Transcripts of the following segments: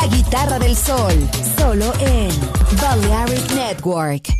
La guitarra del sol, solo en Balearic Network.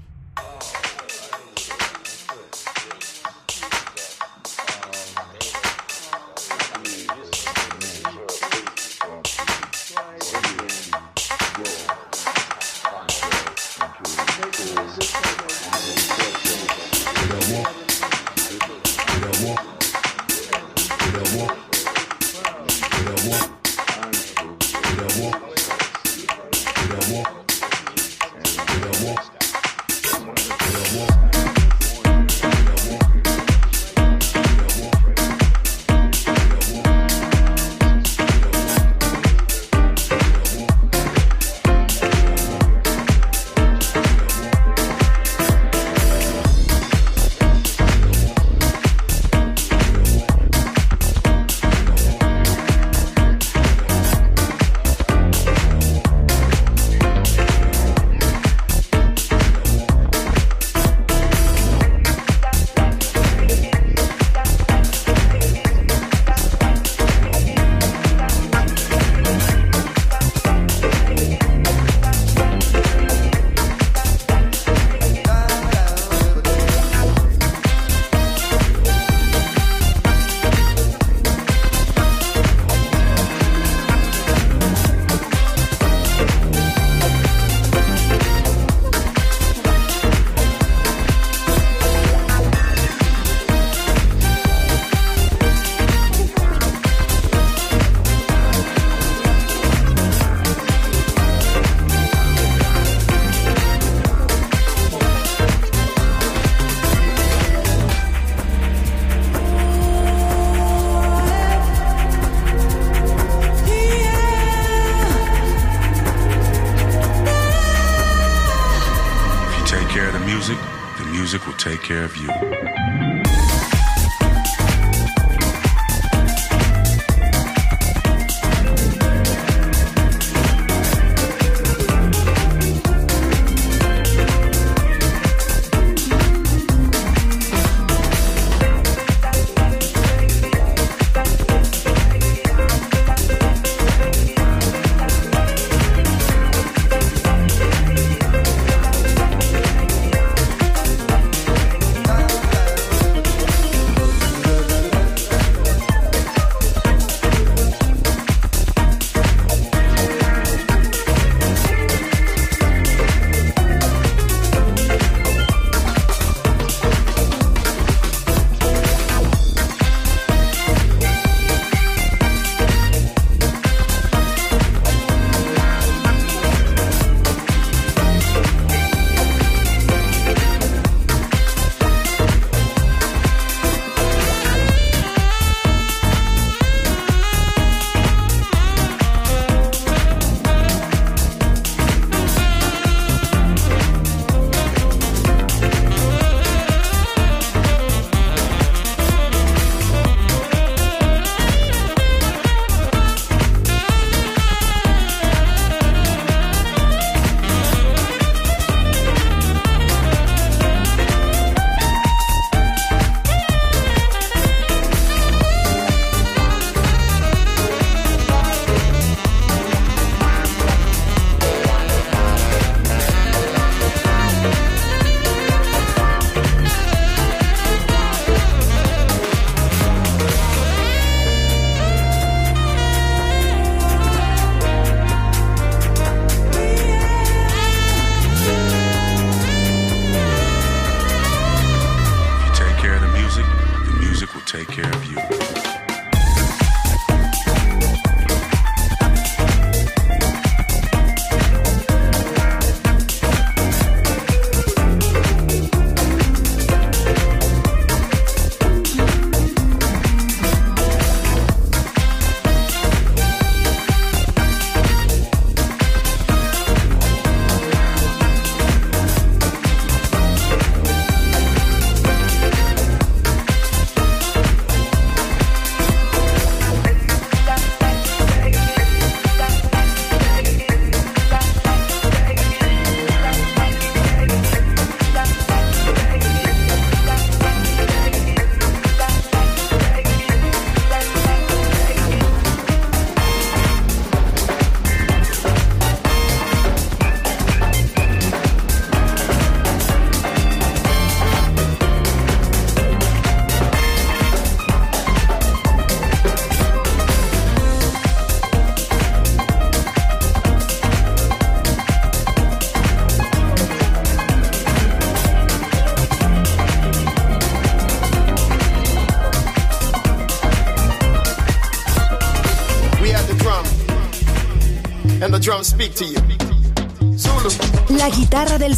music will take care of you.